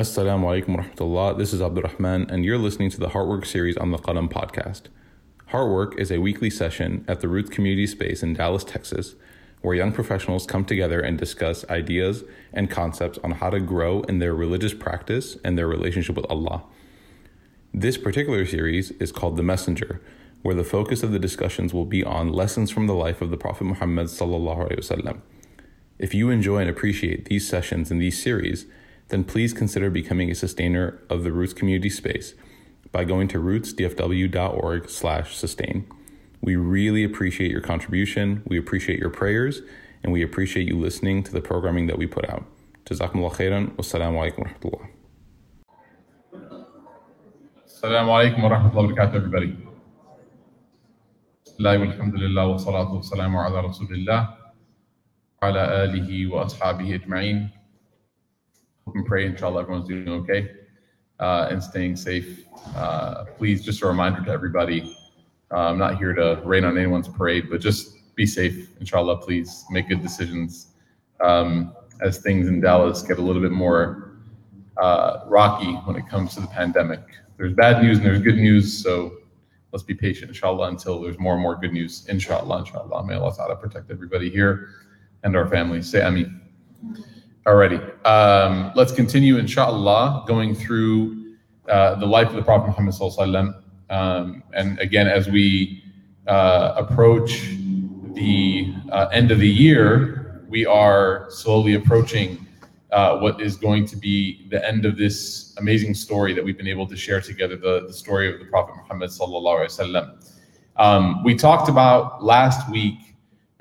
Assalamu alaikum wa rahmatullah. This is Abdul Rahman, and you're listening to the Heartwork series on the Qalam podcast. Heartwork is a weekly session at the Roots Community Space in Dallas, Texas, where young professionals come together and discuss ideas and concepts on how to grow in their religious practice and their relationship with Allah. This particular series is called The Messenger, where the focus of the discussions will be on lessons from the life of the Prophet Muhammad. If you enjoy and appreciate these sessions and these series, then please consider becoming a sustainer of the Roots community space by going to rootsdfw.org slash sustain. We really appreciate your contribution, we appreciate your prayers, and we appreciate you listening to the programming that we put out. Jazakumullah khairan. Wassalamu alaikum warahmatullah. Assalamu alaikum warahmatullahi wabarakatuh, everybody. Bismillah walhamdulillah wa salatu wa salamu ala rasulillah wa ala alihi wa ashabihi ajma'in. And pray inshallah everyone's doing okay uh, and staying safe. Uh, please, just a reminder to everybody, uh, I'm not here to rain on anyone's parade, but just be safe, inshallah, please. Make good decisions. Um, as things in Dallas get a little bit more uh, rocky when it comes to the pandemic. There's bad news and there's good news, so let's be patient, inshallah, until there's more and more good news, inshallah, inshallah. May Allah Ta'ala protect everybody here and our families. Say Ameen. Alrighty, um, let's continue, inshallah, going through uh, the life of the Prophet Muhammad Sallallahu um, and again, as we uh, approach the uh, end of the year, we are slowly approaching uh, what is going to be the end of this amazing story that we've been able to share together, the, the story of the Prophet Muhammad sallallahu alaihi wasallam. Um, we talked about last week,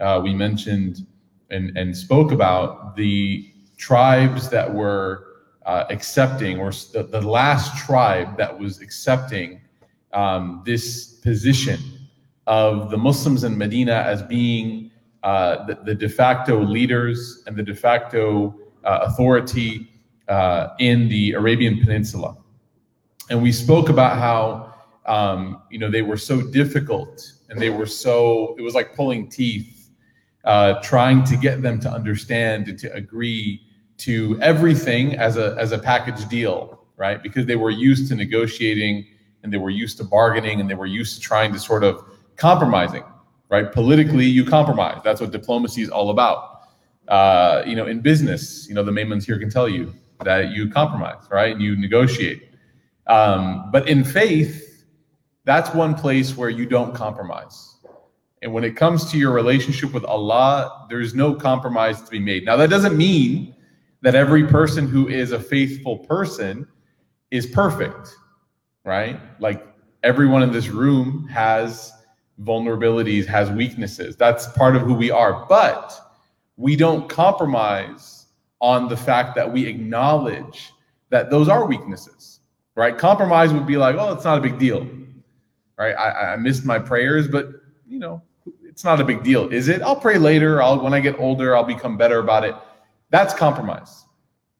uh, we mentioned and, and spoke about the tribes that were uh, accepting, or the, the, last tribe that was accepting um, this position of the Muslims in Medina as being uh, the, the, de facto leaders and the de facto uh, authority uh, in the Arabian Peninsula. And we spoke about how um, you know they were so difficult and they were so it was like pulling teeth, uh, trying to get them to understand and to agree to everything as a as a package deal, right? Because they were used to negotiating and they were used to bargaining and they were used to trying to sort of compromising, right? Politically, you compromise. That's what diplomacy is all about. Uh, you know, in business, you know, the main ones here can tell you that you compromise, right? And you negotiate. Um, but in faith, that's one place where you don't compromise. And when it comes to your relationship with Allah, there's no compromise to be made. Now, that doesn't mean that every person who is a faithful person is perfect, right? Like everyone in this room has vulnerabilities, has weaknesses. That's part of who we are. But we don't compromise on the fact that we acknowledge that those are weaknesses, right? Compromise would be like, oh, it's not a big deal, right? I, I missed my prayers, but you know, it's not a big deal, is it? I'll pray later. I'll when I get older, I'll become better about it. That's compromise.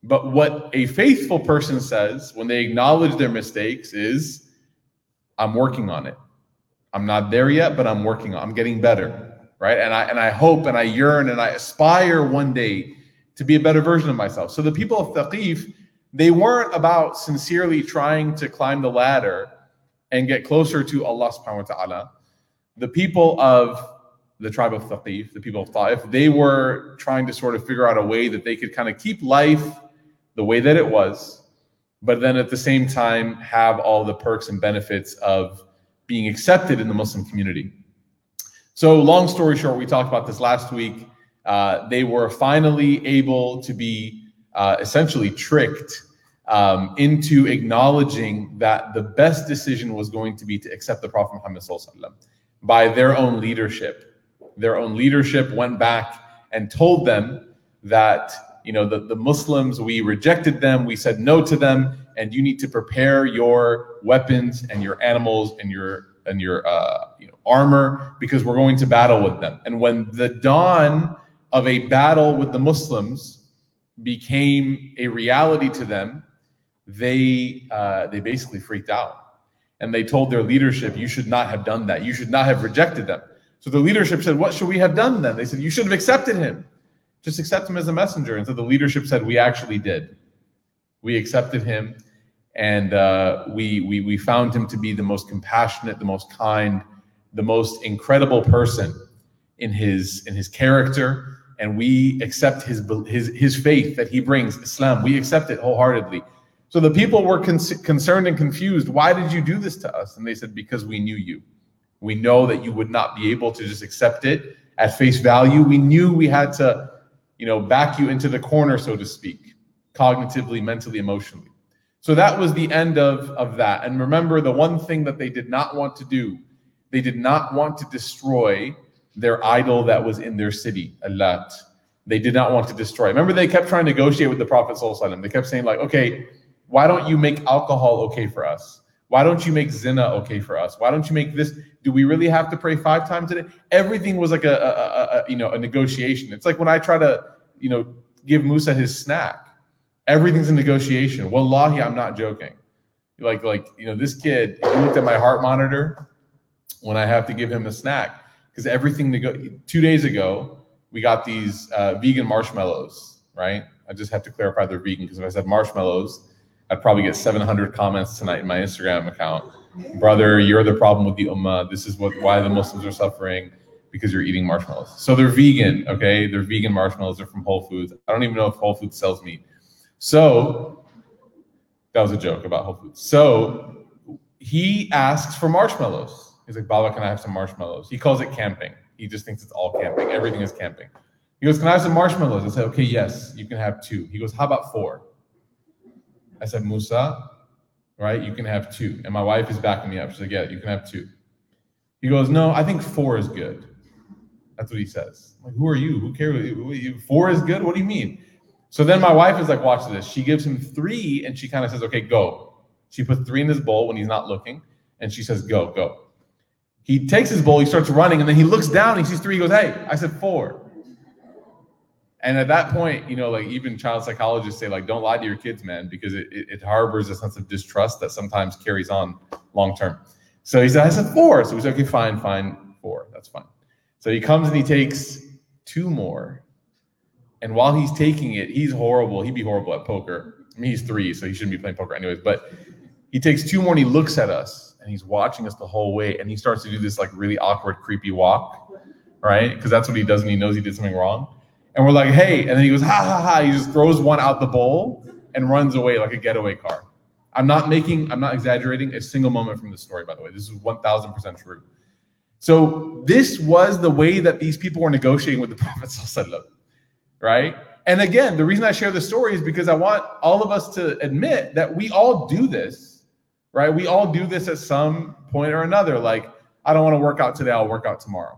But what a faithful person says when they acknowledge their mistakes is, I'm working on it. I'm not there yet, but I'm working on. I'm getting better right? And I and I hope and I yearn and I aspire one day to be a better version of myself. So the people of Thaqif, they weren't about sincerely trying to climb the ladder and get closer to Allah subhanahu wa ta'ala. The people of the tribe of Thaqif, the people of Ta'if, they were trying to sort of figure out a way that they could kind of keep life the way that it was, but then at the same time have all the perks and benefits of being accepted in the Muslim community. So, long story short, we talked about this last week. Uh, they were finally able to be uh, essentially tricked um, into acknowledging that the best decision was going to be to accept the Prophet Muhammad by their own leadership. Their own leadership went back and told them that you know the, the Muslims we rejected them, we said no to them, and you need to prepare your weapons and your animals and your and your uh, you know, armor because we're going to battle with them. And when the dawn of a battle with the Muslims became a reality to them, they uh, they basically freaked out and they told their leadership, "You should not have done that. You should not have rejected them." So the leadership said, "What should we have done then?" They said, "You should have accepted him. Just accept him as a messenger." And so the leadership said, "We actually did." We accepted him, and uh, we, we we found him to be the most compassionate, the most kind, the most incredible person in his in his character, and we accept his his his faith that he brings, Islam. We accept it wholeheartedly. So the people were con- concerned and confused. Why did you do this to us? And they said, because we knew you. We know that you would not be able to just accept it at face value. We knew we had to, you know, back you into the corner, so to speak, cognitively, mentally, emotionally. So that was the end of, of that. And remember, the one thing that they did not want to do, they did not want to destroy their idol that was in their city, Allat. They did not want to destroy. Remember, they kept trying to negotiate with the Prophet. They kept saying, like, okay, why don't you make alcohol okay for us? Why don't you make zina okay for us? Why don't you make this? Do we really have to pray five times a day? Everything was like a, a, a, you know a negotiation. It's like when I try to you know give Musa his snack. Everything's a negotiation. Wallahi, I'm not joking. Like like you know this kid. He looked at my heart monitor when I have to give him a snack because everything to go. Two days ago, we got these uh, vegan marshmallows. Right. I just have to clarify they're vegan because if I said marshmallows I'd probably get 700 comments tonight in my Instagram account. Brother, you're the problem with the ummah. This is what why the Muslims are suffering because you're eating marshmallows. So they're vegan, okay? They're vegan marshmallows. They're from Whole Foods. I don't even know if Whole Foods sells meat. So that was a joke about Whole Foods. So he asks for marshmallows. He's like, Baba, can I have some marshmallows? He calls it camping. He just thinks it's all camping. Everything is camping. He goes, Can I have some marshmallows? I said, Okay, yes, you can have two. He goes, How about four? I said, Musa, right? You can have two. And my wife is backing me up. She's like, Yeah, you can have two. He goes, No, I think four is good. That's what he says. I'm like, who are you? Who cares? Four is good? What do you mean? So then my wife is like, Watch this. She gives him three and she kind of says, Okay, go. She puts three in his bowl when he's not looking. And she says, Go, go. He takes his bowl, he starts running, and then he looks down, he sees three, he goes, Hey, I said four. And at that point, you know, like even child psychologists say, like, don't lie to your kids, man, because it, it, it harbors a sense of distrust that sometimes carries on long term. So he said, I said four. So he's like, okay, fine, fine, four. That's fine. So he comes and he takes two more. And while he's taking it, he's horrible. He'd be horrible at poker. I mean, he's three, so he shouldn't be playing poker anyways. But he takes two more and he looks at us and he's watching us the whole way. And he starts to do this like really awkward, creepy walk, right? Because that's what he does when he knows he did something wrong. And we're like, hey. And then he goes, ha ha ha. He just throws one out the bowl and runs away like a getaway car. I'm not making, I'm not exaggerating a single moment from the story, by the way. This is 1000% true. So this was the way that these people were negotiating with the Prophet, right? And again, the reason I share the story is because I want all of us to admit that we all do this, right? We all do this at some point or another. Like, I don't want to work out today, I'll work out tomorrow.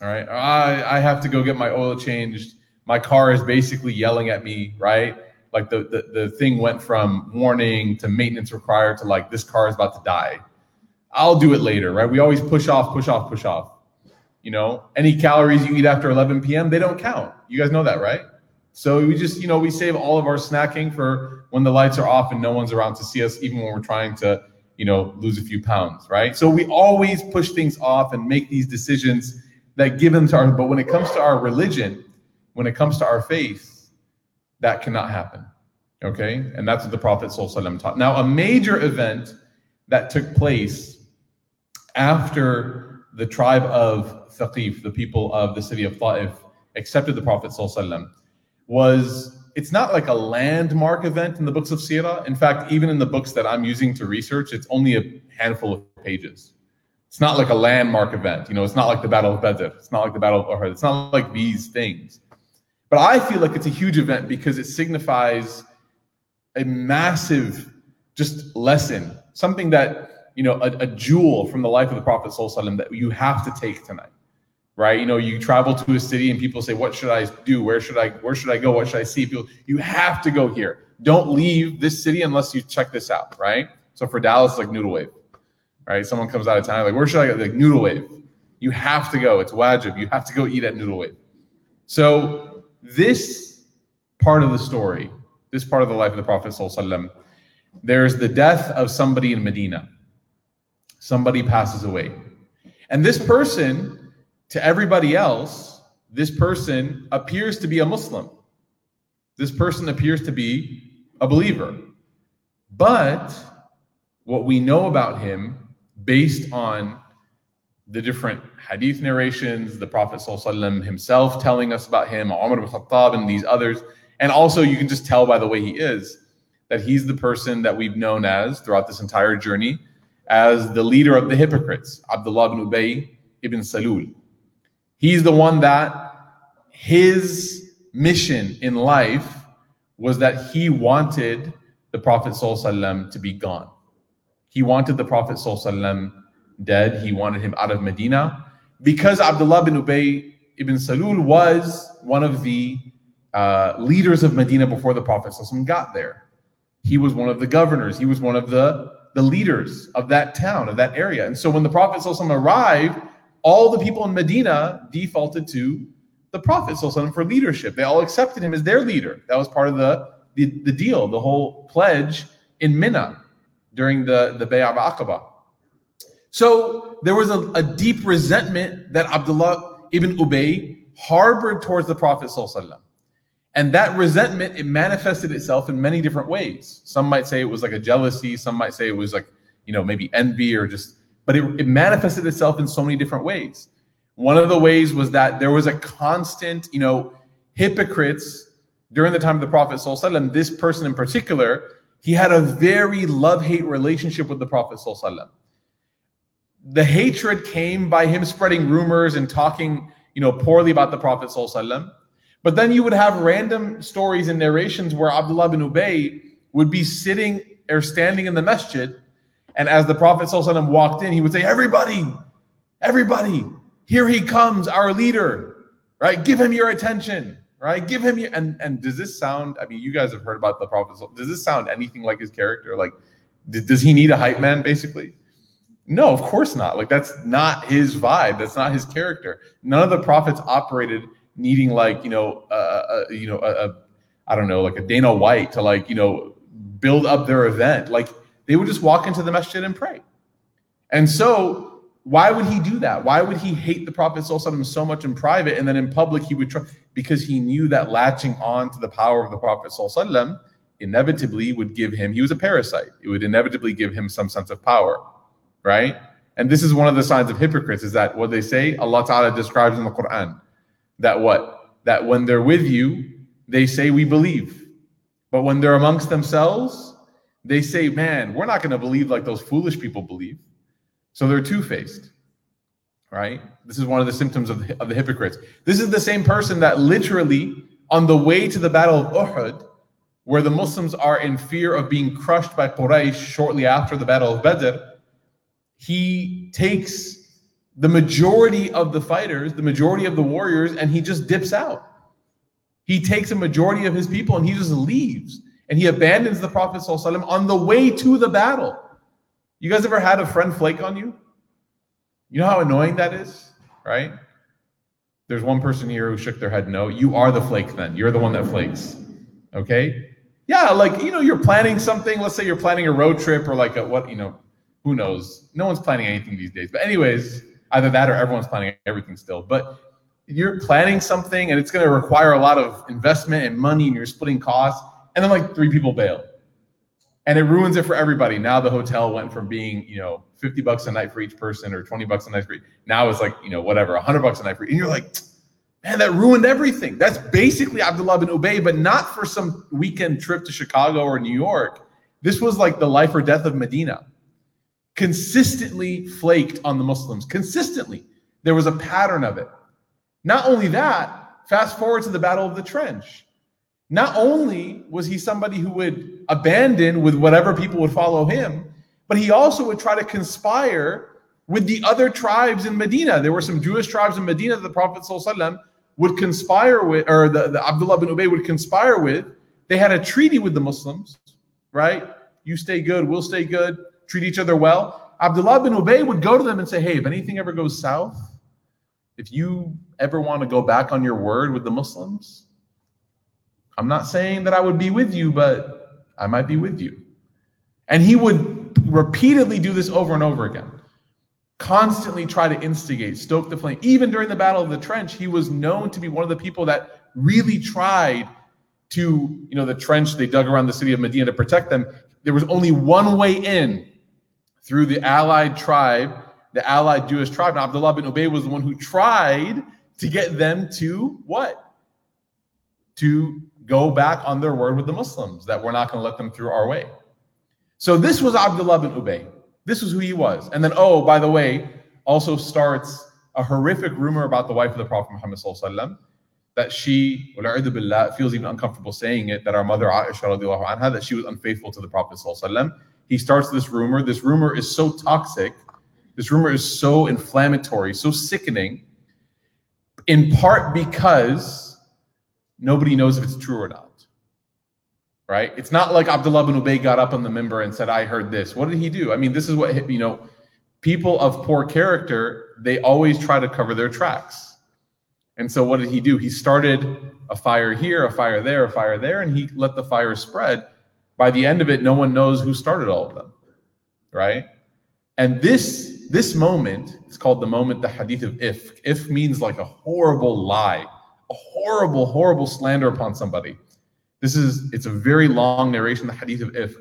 All right. I, I have to go get my oil changed. My car is basically yelling at me, right? Like the, the, the thing went from warning to maintenance required to like this car is about to die. I'll do it later, right? We always push off, push off, push off. You know, any calories you eat after 11 p.m., they don't count. You guys know that, right? So we just, you know, we save all of our snacking for when the lights are off and no one's around to see us, even when we're trying to, you know, lose a few pounds, right? So we always push things off and make these decisions that give them to our, but when it comes to our religion, when it comes to our faith, that cannot happen. Okay? And that's what the Prophet Sallallahu Alaihi Wasallam taught. Now, a major event that took place after the tribe of Thaqif, the people of the city of Ta'if, accepted the Prophet Sallallahu Alaihi Wasallam. was it's not like a landmark event in the books of Sirah. In fact, even in the books that I'm using to research, it's only a handful of pages. It's not like a landmark event. You know, it's not like the Battle of Badr. It's not like the Battle of Uhud. It's not like these things. But I feel like it's a huge event because it signifies a massive just lesson, something that, you know, a, a jewel from the life of the Prophet Sallallahu that you have to take tonight. Right? You know, you travel to a city and people say, What should I do? Where should I where should I go? What should I see? People, you have to go here. Don't leave this city unless you check this out, right? So for Dallas, like Noodle Wave right? Someone comes out of town, like, where should I go? Like Noodle Wave. You have to go. It's wajib. You have to go eat at Noodle Wave. So this part of the story, this part of the life of the Prophet there's the death of somebody in Medina. Somebody passes away. And this person, to everybody else, this person appears to be a Muslim. This person appears to be a believer. But what we know about him based on the different hadith narrations, the Prophet ﷺ himself telling us about him, Umar ibn Khattab, and these others. And also, you can just tell by the way he is that he's the person that we've known as throughout this entire journey as the leader of the hypocrites, Abdullah ibn Ubay ibn Salul. He's the one that his mission in life was that he wanted the Prophet ﷺ to be gone. He wanted the Prophet ﷺ dead. He wanted him out of Medina because Abdullah bin Ubay ibn Salul was one of the uh, leaders of Medina before the Prophet ﷺ got there. He was one of the governors. He was one of the, the leaders of that town, of that area. And so when the Prophet ﷺ arrived, all the people in Medina defaulted to the Prophet ﷺ for leadership. They all accepted him as their leader. That was part of the, the, the deal, the whole pledge in Mina during the, the Bay'ah Aqaba. So there was a, a, deep resentment that Abdullah ibn Ubay harbored towards the Prophet. And that resentment, it manifested itself in many different ways. Some might say it was like a jealousy. Some might say it was like, you know, maybe envy or just, but it, it manifested itself in so many different ways. One of the ways was that there was a constant, you know, hypocrites during the time of the Prophet. This person in particular, he had a very love-hate relationship with the Prophet ﷺ. The hatred came by him spreading rumors and talking, you know, poorly about the Prophet ﷺ. But then you would have random stories and narrations where Abdullah bin Ubay would be sitting or standing in the masjid, and as the Prophet ﷺ walked in, he would say, "Everybody, everybody, here he comes, our leader, right? Give him your attention, right? Give him your and and does this sound? I mean, you guys have heard about the prophet. Does this sound anything like his character? Like, does he need a hype man, basically? No, of course not. Like that's not his vibe. That's not his character. None of the prophets operated needing like you know, uh, uh, you know, a, a I don't know, like a Dana White to like you know build up their event. Like they would just walk into the masjid and pray. And so why would he do that? Why would he hate the Prophet so much in private and then in public he would try? Because he knew that latching on to the power of the Prophet inevitably would give him, he was a parasite. It would inevitably give him some sense of power, right? And this is one of the signs of hypocrites is that what they say, Allah Ta'ala describes in the Quran, that what? That when they're with you, they say, We believe. But when they're amongst themselves, they say, Man, we're not going to believe like those foolish people believe. So they're two faced, right? This is one of the symptoms of the, of the hypocrites. This is the same person that literally, on the way to the Battle of Uhud, where the Muslims are in fear of being crushed by Quraysh shortly after the Battle of Badr, he takes the majority of the fighters, the majority of the warriors, and he just dips out. He takes a majority of his people and he just leaves. And he abandons the Prophet ﷺ on the way to the battle. You guys ever had a friend flake on you? You know how annoying that is, right? There's one person here who shook their head no. You are the flake then. You're the one that flakes. Okay? Yeah, like, you know, you're planning something. Let's say you're planning a road trip or like a what, you know, who knows? No one's planning anything these days. But, anyways, either that or everyone's planning everything still. But you're planning something and it's going to require a lot of investment and money and you're splitting costs. And then like three people bail and it ruins it for everybody. Now the hotel went from being, you know, 50 bucks a night for each person or 20 bucks a night for each. Now it's like, you know, whatever, 100 bucks a night for each. And you're like, man, that ruined everything. That's basically Abdullah bin Ubay, but not for some weekend trip to Chicago or New York. This was like the life or death of Medina. Consistently flaked on the Muslims, consistently. There was a pattern of it. Not only that, fast forward to the Battle of the Trench not only was he somebody who would abandon with whatever people would follow him, but he also would try to conspire with the other tribes in Medina. There were some Jewish tribes in Medina that the Prophet ﷺ would conspire with, or the, the Abdullah bin Ubay would conspire with. They had a treaty with the Muslims, right? You stay good, we'll stay good, treat each other well. Abdullah bin Ubay would go to them and say, Hey, if anything ever goes south, if you ever want to go back on your word with the Muslims, I'm not saying that I would be with you, but I might be with you. And he would repeatedly do this over and over again, constantly try to instigate, stoke the flame. Even during the Battle of the Trench, he was known to be one of the people that really tried to you know the trench they dug around the city of Medina to protect them, there was only one way in through the allied tribe, the allied Jewish tribe. And Abdullah bin Ubay was the one who tried to get them to what? To go back on their word with the Muslims that we're not going to let them through our way. So this was Abdullah bin Ubay. This was who he was. And then, oh, by the way, also starts a horrific rumor about the wife of the Prophet Muhammad that she, billah, feels even uncomfortable saying it, that our mother Aisha anha, that she was unfaithful to the Prophet He starts this rumor. This rumor is so toxic. This rumor is so inflammatory, so sickening, in part because nobody knows if it's true or not. Right? It's not like Abdullah bin Ubay got up on the minbar and said, I heard this. What did he do? I mean, this is what, you know, people of poor character, they always try to cover their tracks. And so what did he do? He started a fire here, a fire there, a fire there, and he let the fire spread. By the end of it, no one knows who started all of them. Right? And this this moment is called the moment, the hadith of ifk. Ifk means like a horrible lie, a horrible, horrible slander upon somebody. This is, it's a very long narration, the hadith of ifk.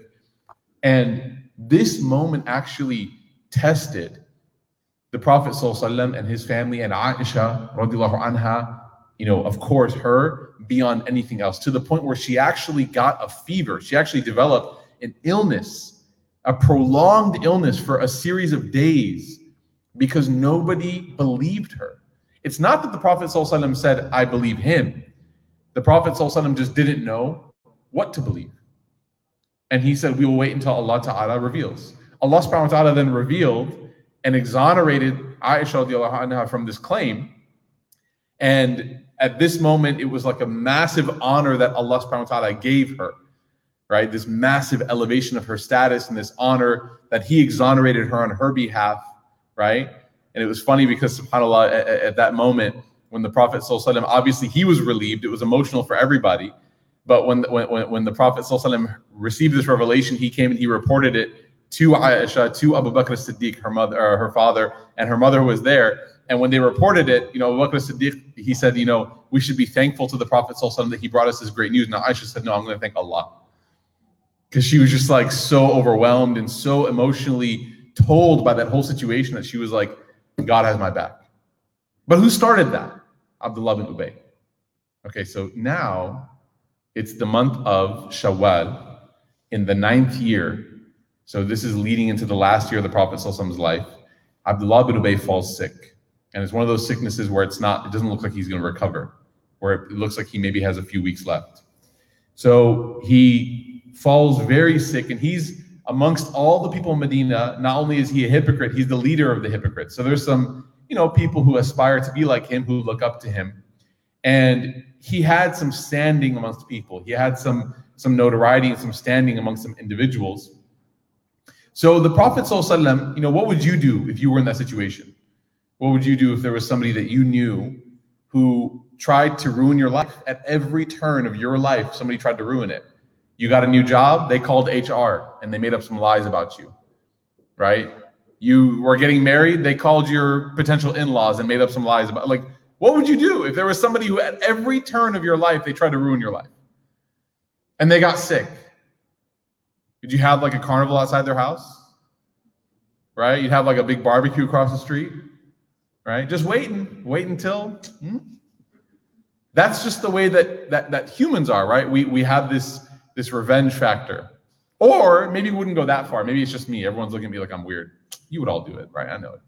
And this moment actually tested the Prophet and his family and Aisha radiallahu anha, you know, of course, her beyond anything else, to the point where she actually got a fever. She actually developed an illness a prolonged illness for a series of days because nobody believed her. It's not that the Prophet ﷺ said, I believe him. The Prophet ﷺ just didn't know what to believe. And he said, We will wait until Allah Ta'ala reveals. Allah subhanahu wa ta'ala then revealed and exonerated Aisha anha from this claim. And at this moment, it was like a massive honor that Allah subhanahu wa ta'ala gave her right? This massive elevation of her status and this honor that he exonerated her on her behalf, right? And it was funny because, subhanAllah, at, at that moment, when the Prophet ﷺ, obviously he was relieved, it was emotional for everybody. But when, when, when the Prophet ﷺ received this revelation, he came and he reported it to Aisha, to Abu Bakr as-Siddiq, her mother, her father, and her mother was there. And when they reported it, you know, Abu Bakr as-Siddiq, he said, you know, we should be thankful to the Prophet ﷺ that he brought us this great news. Now Aisha said, no, I'm going to thank Allah because she was just like so overwhelmed and so emotionally told by that whole situation that she was like, God has my back. But who started that? Abdullah bin Ubay. Okay, so now it's the month of Shawwal in the ninth year. So this is leading into the last year of the Prophet's life. Abdullah bin Ubay falls sick. And it's one of those sicknesses where it's not, it doesn't look like he's going to recover, where it looks like he maybe has a few weeks left. So he falls very sick, and he's amongst all the people in Medina. Not only is he a hypocrite, he's the leader of the hypocrites. So there's some, you know, people who aspire to be like him, who look up to him, and he had some standing amongst people. He had some some notoriety and some standing amongst some individuals. So the Prophet ﷺ, you know, what would you do if you were in that situation? What would you do if there was somebody that you knew who tried to ruin your life at every turn of your life? Somebody tried to ruin it. You got a new job, they called HR and they made up some lies about you, right? You were getting married, they called your potential in laws and made up some lies about, like, what would you do if there was somebody who at every turn of your life they tried to ruin your life and they got sick? Did you have like a carnival outside their house? Right? You'd have like a big barbecue across the street, right? Just waiting, wait until. Hmm? That's just the way that, that that humans are, right? We we have this this revenge factor. Or maybe we wouldn't go that far. Maybe it's just me. Everyone's looking at me like I'm weird. You would all do it, right? I know it.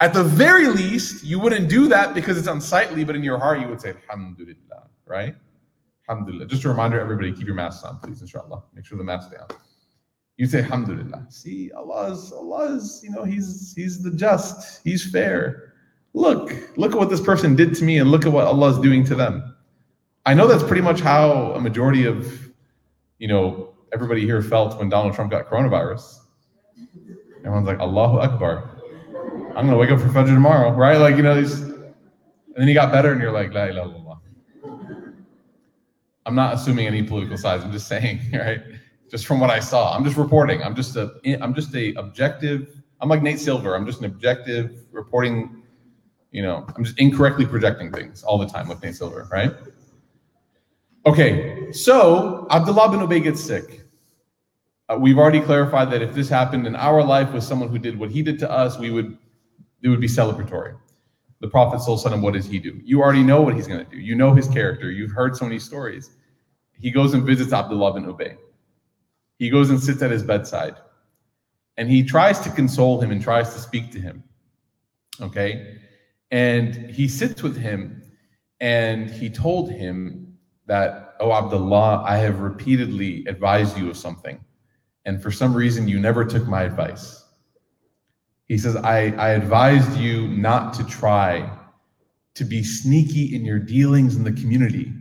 At the very least, you wouldn't do that because it's unsightly, but in your heart, you would say, Alhamdulillah, right? Alhamdulillah. Just a reminder, everybody, keep your masks on, please, inshallah. Make sure the mask's down. You say, Alhamdulillah. See, Allah is Allah is, you know, He's He's the just, He's fair. Look, look at what this person did to me, and look at what Allah's doing to them. I know that's pretty much how a majority of you know, everybody here felt when Donald Trump got coronavirus. Everyone's like, Allahu Akbar. I'm gonna wake up for Fajr tomorrow, right? Like, you know, these and then he got better, and you're like, La ilaha illallah. I'm not assuming any political sides. I'm just saying, right? Just from what I saw, I'm just reporting. I'm just a, I'm just a objective. I'm like Nate Silver. I'm just an objective reporting. You know, I'm just incorrectly projecting things all the time with Nate Silver, right? Okay, so Abdullah bin Ubay gets sick. Uh, we've already clarified that if this happened in our life with someone who did what he did to us, we would it would be celebratory. The Prophet Sallallahu what does he do? You already know what he's going to do. You know his character. You've heard so many stories. He goes and visits Abdullah bin Ubay. He goes and sits at his bedside. And he tries to console him and tries to speak to him. Okay? And he sits with him and he told him that, Oh, Abdullah, I have repeatedly advised you of something. And for some reason, you never took my advice. He says, I, I advised you not to try to be sneaky in your dealings in the community.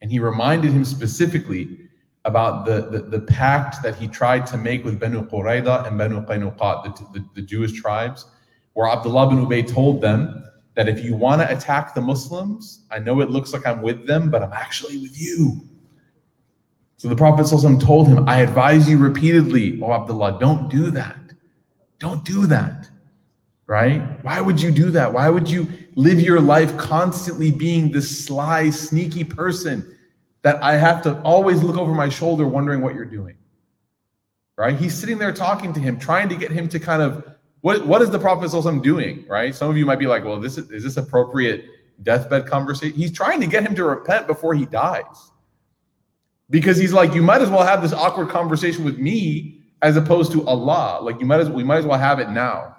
And he reminded him specifically about the, the, the, pact that he tried to make with Banu Qurayda and Banu Qaynuqa, the, the, the Jewish tribes, where Abdullah bin Ubay told them that if you want to attack the Muslims, I know it looks like I'm with them, but I'm actually with you. So the Prophet told him, I advise you repeatedly, oh Abdullah, don't do that. Don't do that. Right? Why would you do that? Why would you live your life constantly being this sly, sneaky person that I have to always look over my shoulder wondering what you're doing? Right? He's sitting there talking to him, trying to get him to kind of what, what is the Prophet doing? Right? Some of you might be like, well, this is, is this appropriate deathbed conversation? He's trying to get him to repent before he dies. Because he's like, you might as well have this awkward conversation with me as opposed to Allah. Like you might as we might as well have it now.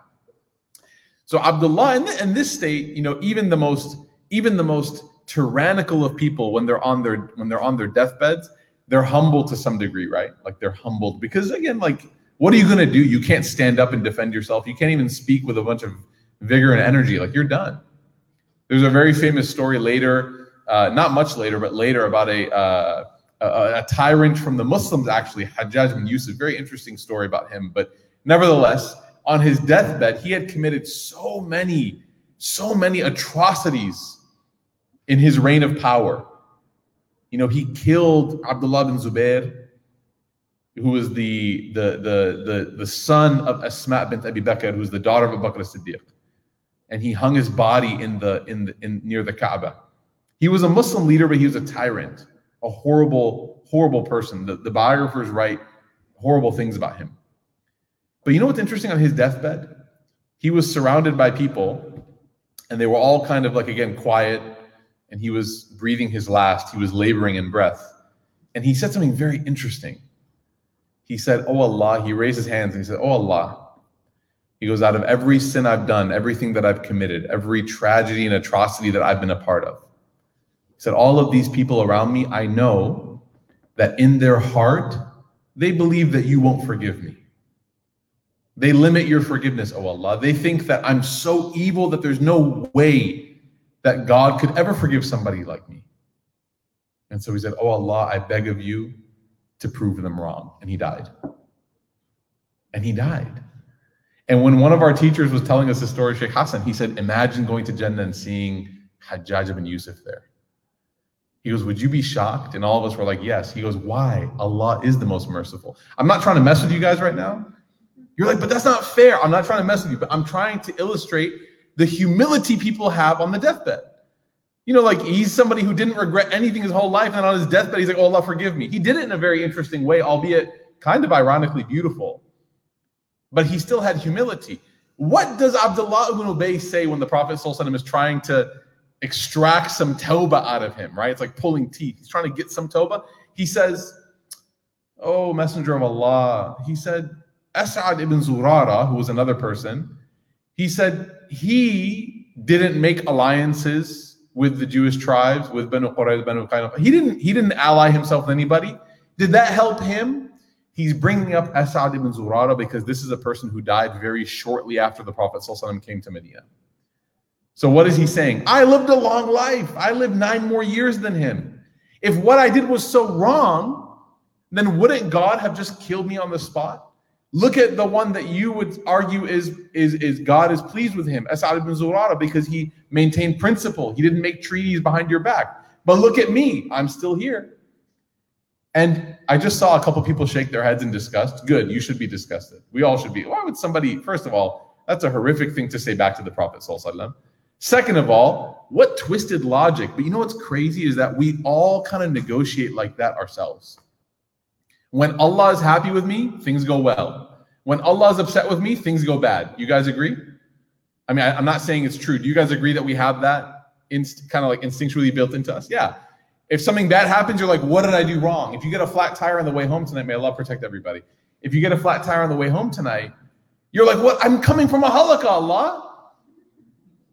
So Abdullah in, in this state, you know, even the most even the most tyrannical of people when they're on their when they're on their deathbeds, they're humble to some degree, right? Like they're humbled because again, like what are you going to do? You can't stand up and defend yourself. You can't even speak with a bunch of vigor and energy. Like you're done. There's a very famous story later, uh, not much later, but later about a, uh, a, a tyrant from the Muslims, actually, Hajjaj bin Yusuf. Very interesting story about him. But nevertheless, on his deathbed, he had committed so many, so many atrocities in his reign of power. You know, he killed Abdullah bin Zubair who was the, the, the, the, the son of Asma bint Abi Bakr, who was the daughter of Abu Bakr as-Siddiq. And he hung his body in the, in the, in, near the Kaaba. He was a Muslim leader, but he was a tyrant, a horrible, horrible person. The, the biographers write horrible things about him. But you know what's interesting on his deathbed? He was surrounded by people, and they were all kind of like, again, quiet, and he was breathing his last. He was laboring in breath. And he said something very interesting he said, Oh Allah, he raised his hands and he said, Oh Allah. He goes, Out of every sin I've done, everything that I've committed, every tragedy and atrocity that I've been a part of. He said, All of these people around me, I know that in their heart, they believe that you won't forgive me. They limit your forgiveness, oh Allah. They think that I'm so evil that there's no way that God could ever forgive somebody like me. And so he said, Oh Allah, I beg of you, to prove them wrong. And he died. And he died. And when one of our teachers was telling us the story, of Sheikh Hassan, he said, Imagine going to Jannah and seeing Hajjaj ibn Yusuf there. He goes, Would you be shocked? And all of us were like, Yes. He goes, Why? Allah is the most merciful. I'm not trying to mess with you guys right now. You're like, But that's not fair. I'm not trying to mess with you, but I'm trying to illustrate the humility people have on the deathbed. You know, like he's somebody who didn't regret anything his whole life, and on his deathbed, he's like, "Oh Allah, forgive me." He did it in a very interesting way, albeit kind of ironically beautiful. But he still had humility. What does Abdullah ibn Ubay say when the Prophet ﷺ is trying to extract some tawbah out of him? Right? It's like pulling teeth. He's trying to get some tawbah. He says, "Oh Messenger of Allah," he said, As'ad ibn Zurara, who was another person, he said he didn't make alliances with the Jewish tribes, with Banu Qurayza, Banu Qaynuqa. He didn't, he didn't ally himself with anybody. Did that help him? He's bringing up Asad ibn Zurara because this is a person who died very shortly after the Prophet came to Medina. So what is he saying? I lived a long life. I lived nine more years than him. If what I did was so wrong, then wouldn't God have just killed me on the spot? Look at the one that you would argue is is is God is pleased with him, Asad ibn Zurara, because he maintained principle. He didn't make treaties behind your back. But look at me, I'm still here. And I just saw a couple people shake their heads in disgust. Good, you should be disgusted. We all should be. Why would somebody, first of all, that's a horrific thing to say back to the Prophet. Second of all, what twisted logic? But you know what's crazy is that we all kind of negotiate like that ourselves. When Allah is happy with me, things go well. When Allah is upset with me, things go bad. You guys agree? I mean, I, am not saying it's true. Do you guys agree that we have that inst- kind of like instinctually built into us? Yeah. If something bad happens, you're like, what did I do wrong? If you get a flat tire on the way home tonight, may Allah protect everybody. If you get a flat tire on the way home tonight, you're like, what? I'm coming from a halakah, Allah.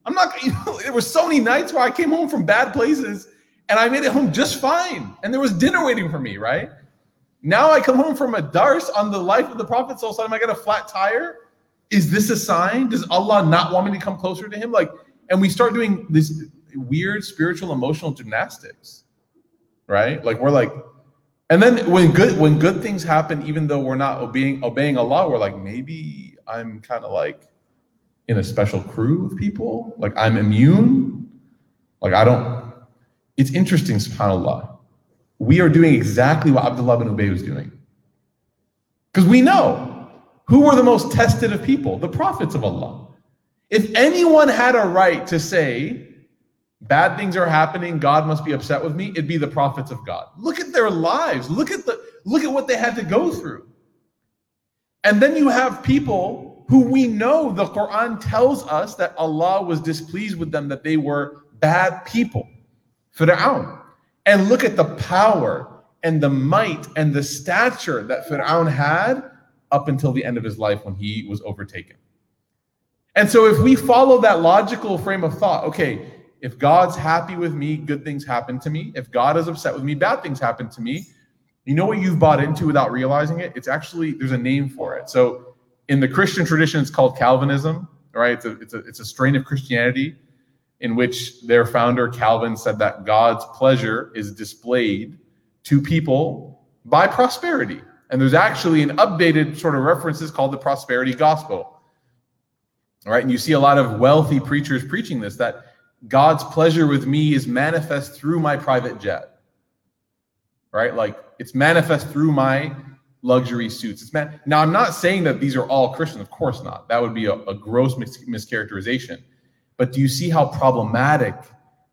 I'm not, you know, there were so many nights where I came home from bad places and I made it home just fine. And there was dinner waiting for me, right? Now I come home from a dars on the life of the Prophet. So I got a flat tire. Is this a sign? Does Allah not want me to come closer to Him? Like, and we start doing this weird spiritual emotional gymnastics, right? Like we're like, and then when good when good things happen, even though we're not obeying obeying Allah, we're like, maybe I'm kind of like in a special crew of people. Like I'm immune. Like I don't. It's interesting, subhanAllah. We are doing exactly what Abdullah bin Ubay was doing. Because we know who were the most tested of people? The prophets of Allah. If anyone had a right to say, bad things are happening, God must be upset with me, it'd be the prophets of God. Look at their lives. Look at the look at what they had to go through. And then you have people who we know the Quran tells us that Allah was displeased with them, that they were bad people. Fir'aun. And look at the power and the might and the stature that Fir'aun had up until the end of his life when he was overtaken. And so, if we follow that logical frame of thought, okay, if God's happy with me, good things happen to me. If God is upset with me, bad things happen to me. You know what you've bought into without realizing it? It's actually, there's a name for it. So, in the Christian tradition, it's called Calvinism, right? It's a, it's a, it's a strain of Christianity in which their founder, Calvin, said that God's pleasure is displayed to people by prosperity. And there's actually an updated sort of references called the prosperity gospel. All right. And you see a lot of wealthy preachers preaching this that God's pleasure with me is manifest through my private jet. Right? Like it's manifest through my luxury suits. It's man. Now, I'm not saying that these are all Christian. Of course not. That would be a, a gross mis- mischaracterization. But do you see how problematic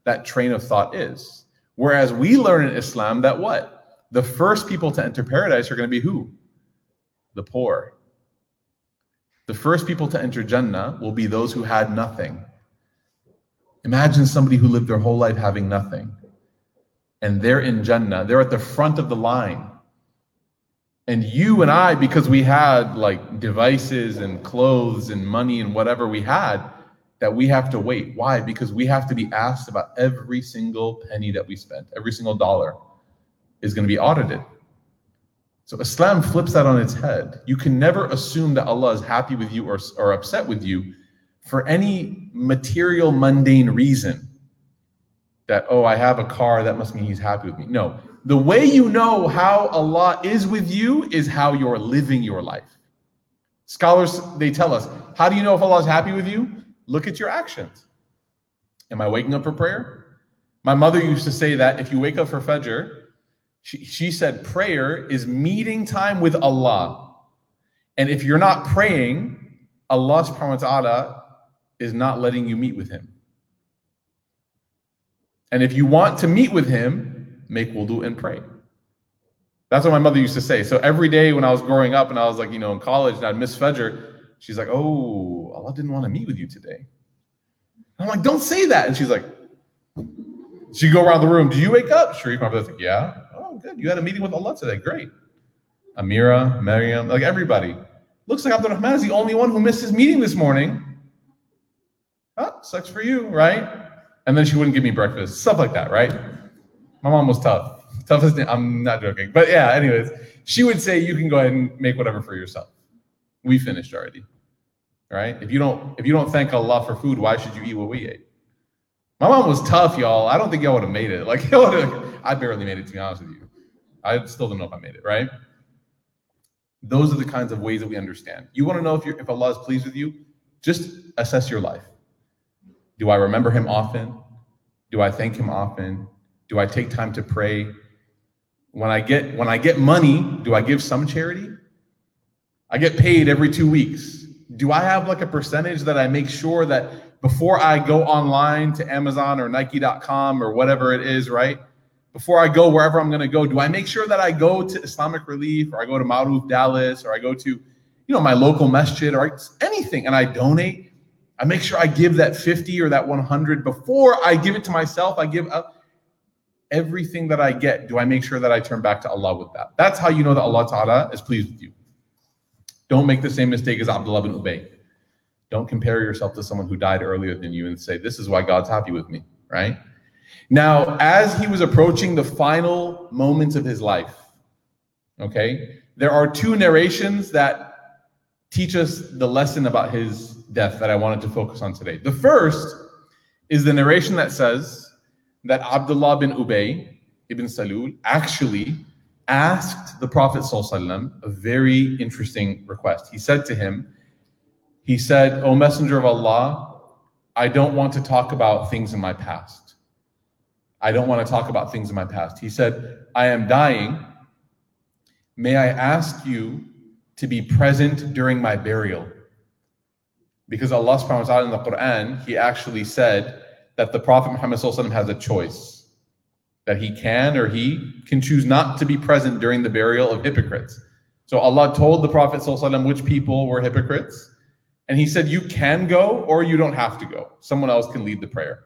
that train of thought is? Whereas we learn in Islam that what? The first people to enter paradise are going to be who? The poor. The first people to enter Jannah will be those who had nothing. Imagine somebody who lived their whole life having nothing. And they're in Jannah. They're at the front of the line and you and I, because we had like devices and clothes and money and whatever we had, that we have to wait. Why? Because we have to be asked about every single penny that we spent, every single dollar is going to be audited. So Islam flips that on its head. You can never assume that Allah is happy with you or, or upset with you for any material, mundane reason. That, oh, I have a car, that must mean he's happy with me. No, the way you know how Allah is with you is how you're living your life. Scholars, they tell us, how do you know if Allah is happy with you? Look at your actions. Am I waking up for prayer? My mother used to say that if you wake up for Fajr, she, she said prayer is meeting time with Allah. And if you're not praying, Allah subhanahu wa ta'ala is not letting you meet with Him. And if you want to meet with Him, make wudu and pray. That's what my mother used to say. So every day when I was growing up and I was like, you know, in college and I'd miss Fajr, she's like, oh, Allah didn't want to meet with you today. I'm like, don't say that. And she's like, she'd go around the room. Do you wake up? Sharif, my brother's like, yeah. Oh, good. You had a meeting with Allah today. Great. Amira, Maryam, like everybody. Looks like Abdul Rahman is the only one who missed his meeting this morning. Oh, sucks for you, right? And then she wouldn't give me breakfast, stuff like that, right? My mom was tough. Toughest. I'm not joking, but yeah. Anyways, she would say you can go ahead and make whatever for yourself. We finished already. Right? If you don't, if you don't thank Allah for food, why should you eat what we ate? My mom was tough, y'all. I don't think y'all would have made it. Like, I barely made it. To be honest with you, I still don't know if I made it. Right? Those are the kinds of ways that we understand. You want to know if if Allah is pleased with you? Just assess your life. Do I remember Him often? Do I thank Him often? Do I take time to pray? When I get when I get money, do I give some charity? I get paid every 2 weeks. Do I have like a percentage that I make sure that before I go online to Amazon or Nike.com or whatever it is, right? Before I go wherever I'm going to go, do I make sure that I go to Islamic Relief or I go to Maruf Dallas or I go to, you know, my local masjid or anything and I donate? I make sure I give that 50 or that 100 before I give it to myself. I give up everything that I get. Do I make sure that I turn back to Allah with that? That's how you know that Allah Ta'ala is pleased with you. Don't make the same mistake as Abdullah bin Ubay. Don't compare yourself to someone who died earlier than you and say, This is why God's happy with me, right? Now, as he was approaching the final moments of his life, okay, there are two narrations that teach us the lesson about his death that I wanted to focus on today. The first is the narration that says that Abdullah bin Ubay ibn Salul actually asked the Prophet ﷺ a very interesting request. He said to him, he said, O Messenger of Allah, I don't want to talk about things in my past. I don't want to talk about things in my past. He said, I am dying. May I ask you to be present during my burial? Because Allah subhanahu wa ta'ala in the Quran, He actually said that the Prophet Muhammad has a choice. That he can or he can choose not to be present during the burial of hypocrites. So Allah told the Prophet which people were hypocrites and he said, You can go or you don't have to go. Someone else can lead the prayer.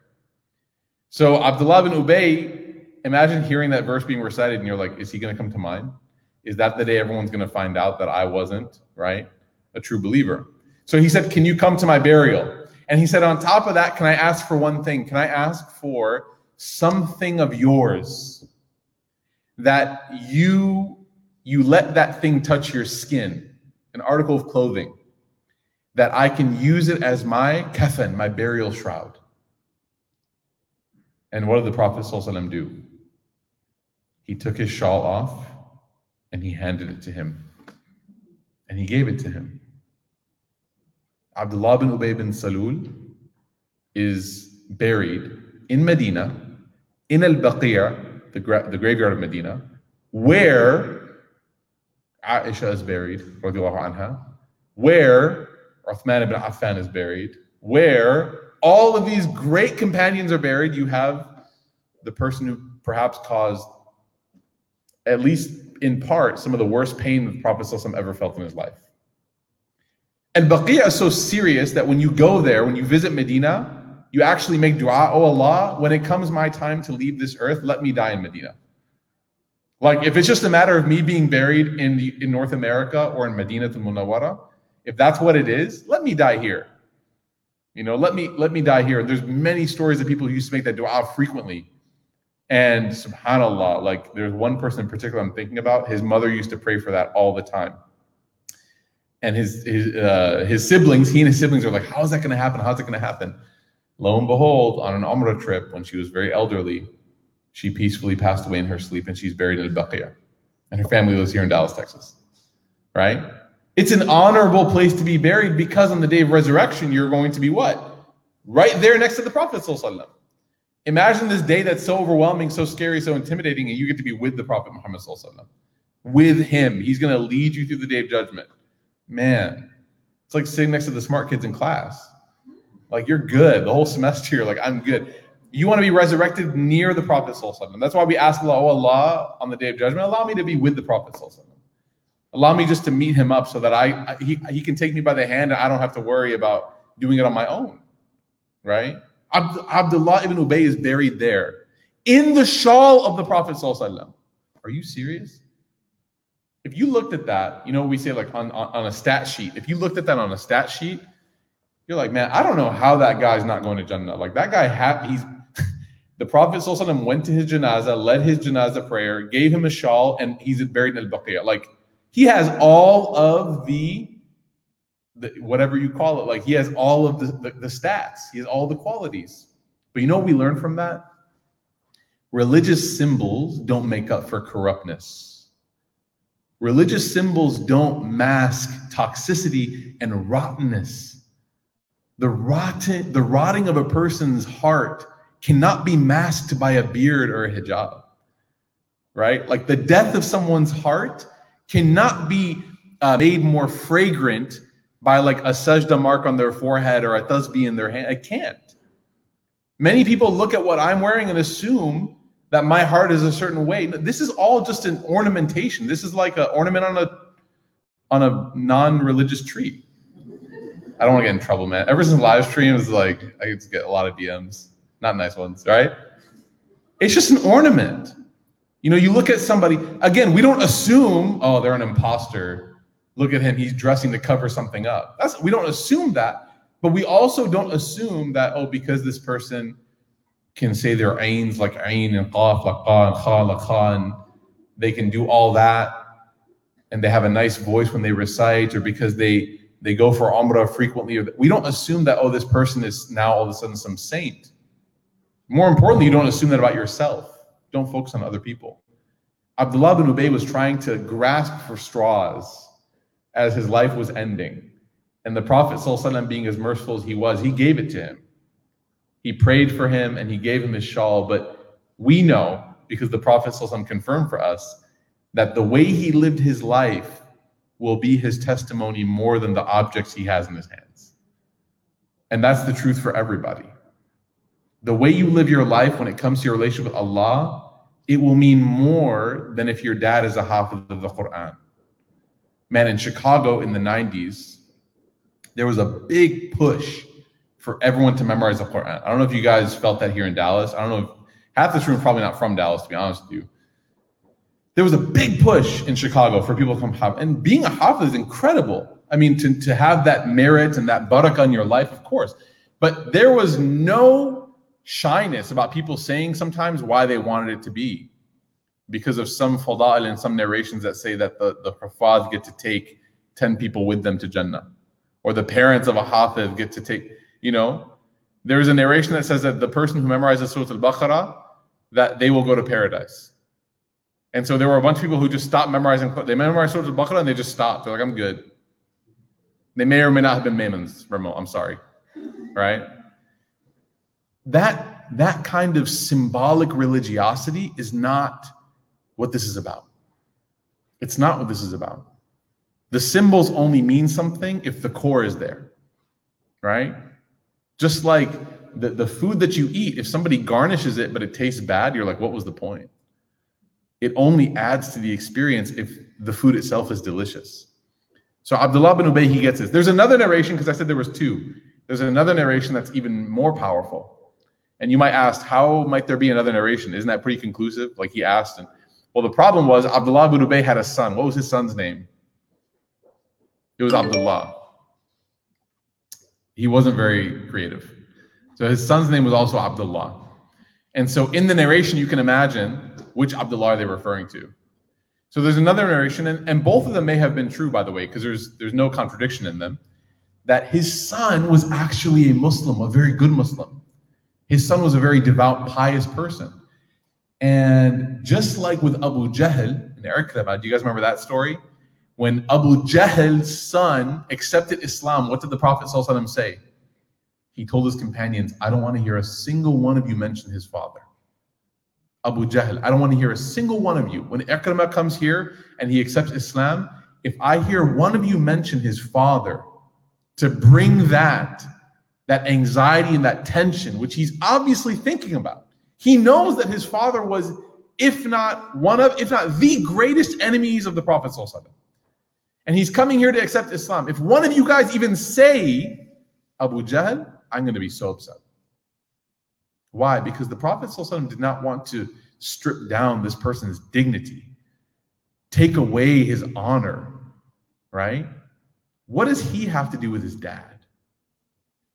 So Abdullah bin Ubay, imagine hearing that verse being recited and you're like, Is he going to come to mind? Is that the day everyone's going to find out that I wasn't, right? A true believer. So he said, Can you come to my burial? And he said, On top of that, can I ask for one thing? Can I ask for something of yours that you you let that thing touch your skin, an article of clothing that I can use it as my kafan, my burial shroud. And what did the Prophet do? He took his shawl off and he handed it to him. And he gave it to him. Abdullah bin Ubay bin Salul is buried in Medina, in Al Baqiyah, the, gra- the graveyard of Medina, where Aisha is buried, anha, where Uthman ibn Affan is buried, where all of these great companions are buried. You have the person who perhaps caused, at least in part, some of the worst pain the Prophet ever felt in his life. And Baqiyah is so serious that when you go there, when you visit Medina, you actually make dua, oh Allah, when it comes my time to leave this earth, let me die in Medina. Like if it's just a matter of me being buried in the, in North America or in Medina to Munawwara, if that's what it is, let me die here. You know, let me let me die here. There's many stories of people who used to make that dua frequently. And subhanAllah, like there's one person in particular I'm thinking about, his mother used to pray for that all the time. And his his uh, his siblings, he and his siblings are like, How is that gonna happen? How's it gonna happen? Lo and behold, on an Umrah trip when she was very elderly, she peacefully passed away in her sleep and she's buried in Baqiyah. And her family lives here in Dallas, Texas. Right? It's an honorable place to be buried because on the day of resurrection, you're going to be what? Right there next to the Prophet. Imagine this day that's so overwhelming, so scary, so intimidating, and you get to be with the Prophet Muhammad. With him. He's going to lead you through the day of judgment. Man, it's like sitting next to the smart kids in class. Like you're good. The whole semester, you're like, I'm good. You want to be resurrected near the Prophet. That's why we ask Allah, oh Allah, on the day of judgment, allow me to be with the Prophet. Allow me just to meet him up so that I he, he can take me by the hand and I don't have to worry about doing it on my own. Right? Abd, Abdullah ibn Ubay is buried there in the shawl of the Prophet. Are you serious? If you looked at that, you know, we say like on, on, on a stat sheet, if you looked at that on a stat sheet, you're like, man, I don't know how that guy's not going to Jannah. Like that guy, ha- he's the Prophet went to his janazah, led his janazah prayer, gave him a shawl, and he's buried in al Baqiyah. Like he has all of the, the whatever you call it, like he has all of the, the, the stats, he has all the qualities. But you know what we learn from that? Religious symbols don't make up for corruptness. Religious symbols don't mask toxicity and rottenness. The rotten, the rotting of a person's heart cannot be masked by a beard or a hijab. Right? Like the death of someone's heart cannot be uh, made more fragrant by like a sajda mark on their forehead or a tasbih in their hand. I can't. Many people look at what I'm wearing and assume that my heart is a certain way. This is all just an ornamentation. This is like an ornament on a on a non-religious tree. I don't want to get in trouble, man. Ever since live streams, like I get a lot of DMs, not nice ones, right? It's just an ornament. You know, you look at somebody, again, we don't assume, oh, they're an imposter. Look at him, he's dressing to cover something up. That's we don't assume that, but we also don't assume that, oh, because this person can say their ains like ain and qaf, like qa and kha, like kha, and they can do all that, and they have a nice voice when they recite, or because they they go for umrah frequently. We don't assume that, oh, this person is now all of a sudden some saint. More importantly, you don't assume that about yourself. Don't focus on other people. Abdullah bin Ubay was trying to grasp for straws as his life was ending. And the Prophet, ﷺ, being as merciful as he was, he gave it to him. He prayed for him and he gave him his shawl. But we know, because the Prophet confirmed for us, that the way he lived his life will be his testimony more than the objects he has in his hands. And that's the truth for everybody. The way you live your life when it comes to your relationship with Allah, it will mean more than if your dad is a hafiz of the Quran. Man, in Chicago in the 90s, there was a big push for everyone to memorize the Quran. I don't know if you guys felt that here in Dallas. I don't know if half this room is probably not from Dallas, to be honest with you there was a big push in Chicago for people to come hafiz. And being a hafiz is incredible. I mean, to, to have that merit and that barakah in your life, of course. But there was no shyness about people saying sometimes why they wanted it to be. Because of some fada'il and some narrations that say that the, the huffaz get to take 10 people with them to Jannah. Or the parents of a hafiz get to take, you know. There's a narration that says that the person who memorizes Surah Al-Baqarah, that they will go to paradise and so there were a bunch of people who just stopped memorizing. They memorized Surah Al-Baqarah and they just stopped. They're like, I'm good. They may or may not have been Maimons, Remo. I'm sorry. Right? That, that kind of symbolic religiosity is not what this is about. It's not what this is about. The symbols only mean something if the core is there. Right? Just like the, the food that you eat, if somebody garnishes it but it tastes bad, you're like, what was the point? It only adds to the experience if the food itself is delicious. So Abdullah bin Ubay, he gets this. There's another narration, because I said there was two. There's another narration that's even more powerful. And you might ask, how might there be another narration? Isn't that pretty conclusive? Like he asked. And well, the problem was Abdullah bin Ubay had a son. What was his son's name? It was Abdullah. He wasn't very creative. So his son's name was also Abdullah. And so in the narration, you can imagine which Abdullah are they referring to? So there's another narration, and, and both of them may have been true, by the way, because there's there's no contradiction in them, that his son was actually a Muslim, a very good Muslim. His son was a very devout, pious person. And just like with Abu Jahl in Ikrama, do you guys remember that story? When Abu Jahl's son accepted Islam, what did the Prophet ﷺ say? He told his companions, I don't want to hear a single one of you mention his father. Abu Jahl. I don't want to hear a single one of you. When Ikrimah comes here and he accepts Islam, if I hear one of you mention his father to bring that, that anxiety and that tension, which he's obviously thinking about, he knows that his father was, if not one of, if not the greatest enemies of the Prophet. And he's coming here to accept Islam. If one of you guys even say Abu Jahl, I'm going to be so upset. Why? Because the Prophet ﷺ did not want to strip down this person's dignity, take away his honor, right? What does he have to do with his dad?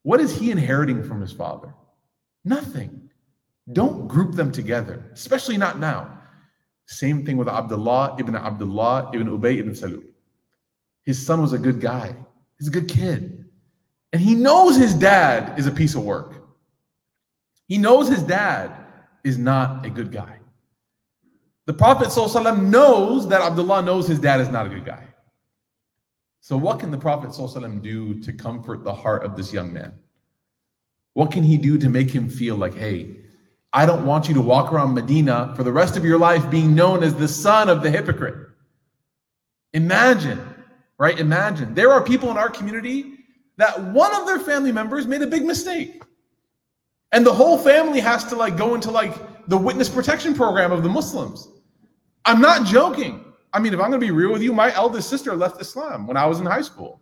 What is he inheriting from his father? Nothing. Don't group them together, especially not now. Same thing with Abdullah ibn Abdullah ibn Ubay ibn Salul. His son was a good guy. He's a good kid. And he knows his dad is a piece of work. He knows his dad is not a good guy. The Prophet ﷺ knows that Abdullah knows his dad is not a good guy. So, what can the Prophet ﷺ do to comfort the heart of this young man? What can he do to make him feel like, hey, I don't want you to walk around Medina for the rest of your life being known as the son of the hypocrite? Imagine right? Imagine there are people in our community that one of their family members made a big mistake. And the whole family has to like go into like the witness protection program of the Muslims. I'm not joking. I mean, if I'm going to be real with you, my eldest sister left Islam when I was in high school.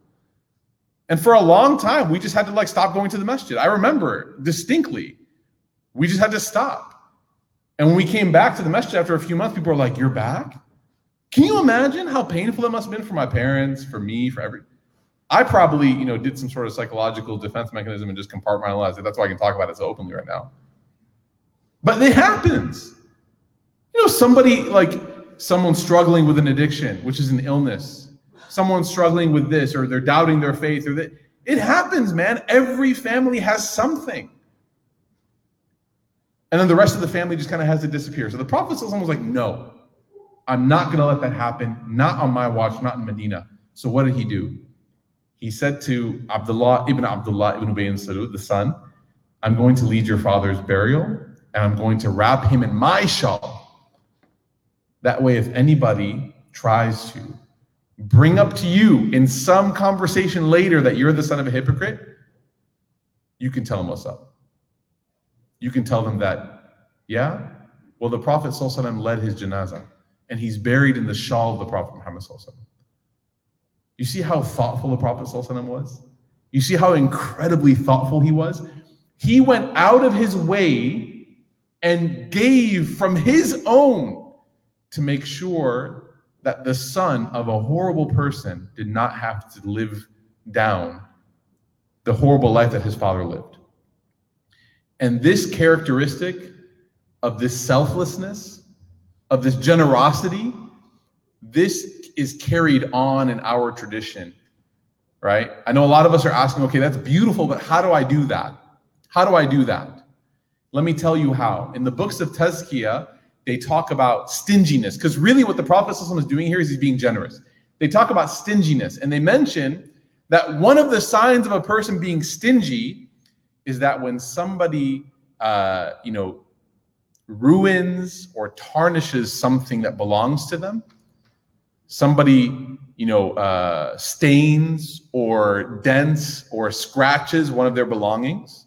And for a long time, we just had to like stop going to the masjid. I remember distinctly. We just had to stop. And when we came back to the masjid after a few months, people were like, You're back? Can you imagine how painful it must have been for my parents, for me, for every I probably, you know, did some sort of psychological defense mechanism and just compartmentalized it. That's why I can talk about it so openly right now. But it happens. You know, somebody like someone struggling with an addiction, which is an illness, someone struggling with this, or they're doubting their faith, or that it happens, man. Every family has something. And then the rest of the family just kind of has to disappear. So the Prophet was like, no, I'm not going to let that happen. Not on my watch, not in Medina. So what did he do? He said to Abdullah ibn Abdullah ibn Ubay Salul, the son, I'm going to lead your father's burial and I'm going to wrap him in my shawl. That way, if anybody tries to bring up to you in some conversation later that you're the son of a hypocrite, you can tell them what's up. You can tell them that, yeah, well, the Prophet ﷺ led his janazah and he's buried in the shawl of the Prophet Muhammad. You see how thoughtful the Prophet was? You see how incredibly thoughtful he was? He went out of his way and gave from his own to make sure that the son of a horrible person did not have to live down the horrible life that his father lived. And this characteristic of this selflessness, of this generosity, this is carried on in our tradition, right? I know a lot of us are asking, okay, that's beautiful, but how do I do that? How do I do that? Let me tell you how. In the books of Tazkiyah, they talk about stinginess, because really what the Prophet is doing here is he's being generous. They talk about stinginess, and they mention that one of the signs of a person being stingy is that when somebody, uh, you know, ruins or tarnishes something that belongs to them, somebody you know uh, stains or dents or scratches one of their belongings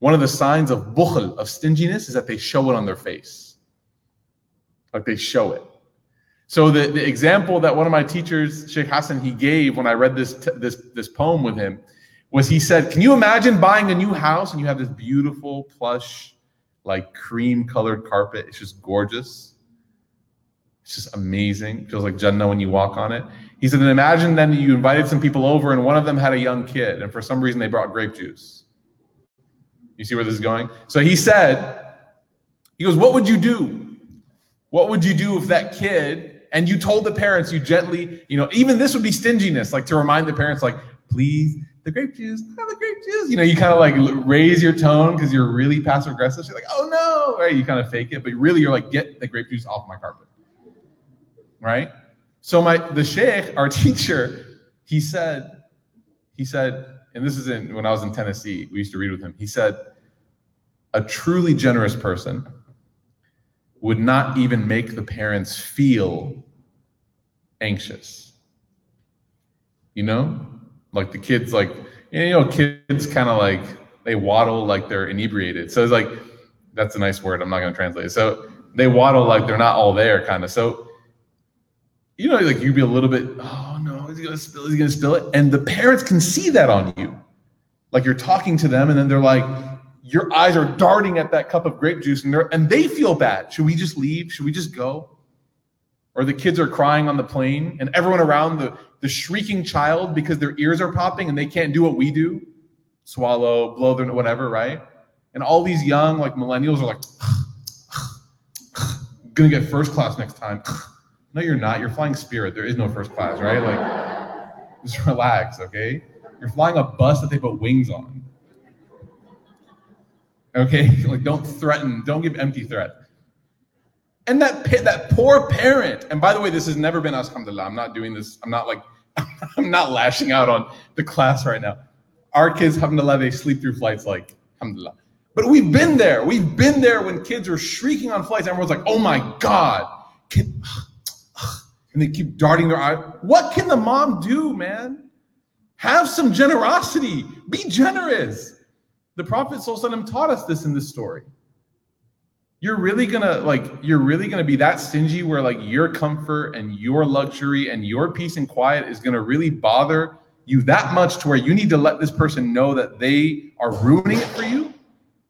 one of the signs of bukhl of stinginess is that they show it on their face. Like they show it. So the, the example that one of my teachers sheikh hassan he gave when i read this this this poem with him was he said can you imagine buying a new house and you have this beautiful plush like cream colored carpet? It's just gorgeous it's just amazing. It Feels like Jannah when you walk on it. He said, and imagine then you invited some people over and one of them had a young kid, and for some reason they brought grape juice. You see where this is going? So he said, he goes, What would you do? What would you do if that kid, and you told the parents, you gently, you know, even this would be stinginess, like to remind the parents, like, please, the grape juice, have the grape juice. You know, you kind of like raise your tone because you're really passive aggressive. You're like, oh no, right? You kind of fake it, but really you're like, get the grape juice off my carpet right? So my the sheikh, our teacher, he said, he said, and this is in when I was in Tennessee, we used to read with him. He said, a truly generous person would not even make the parents feel anxious. You know? Like the kids like you know, kids kind of like they waddle like they're inebriated. So it's like that's a nice word. I'm not going to translate it. So they waddle like they're not all there, kind of. So you know, like you'd be a little bit, oh no, is he gonna spill? Is he gonna spill it? And the parents can see that on you. Like you're talking to them, and then they're like, your eyes are darting at that cup of grape juice, and they're and they feel bad. Should we just leave? Should we just go? Or the kids are crying on the plane, and everyone around the the shrieking child because their ears are popping and they can't do what we do, swallow, blow their whatever, right? And all these young like millennials are like, gonna get first class next time. No, you're not. You're flying Spirit. There is no first class, right? Like, just relax, okay? You're flying a bus that they put wings on. Okay, like don't threaten. Don't give empty threat. And that that poor parent. And by the way, this has never been us. Alhamdulillah. I'm not doing this. I'm not like I'm not lashing out on the class right now. Our kids, alhamdulillah, they sleep through flights like alhamdulillah. But we've been there. We've been there when kids are shrieking on flights. Everyone's like, "Oh my God!" Can, And they keep darting their eye. What can the mom do, man? Have some generosity. Be generous. The Prophet taught us this in this story. You're really gonna like you're really gonna be that stingy where like your comfort and your luxury and your peace and quiet is gonna really bother you that much to where you need to let this person know that they are ruining it for you,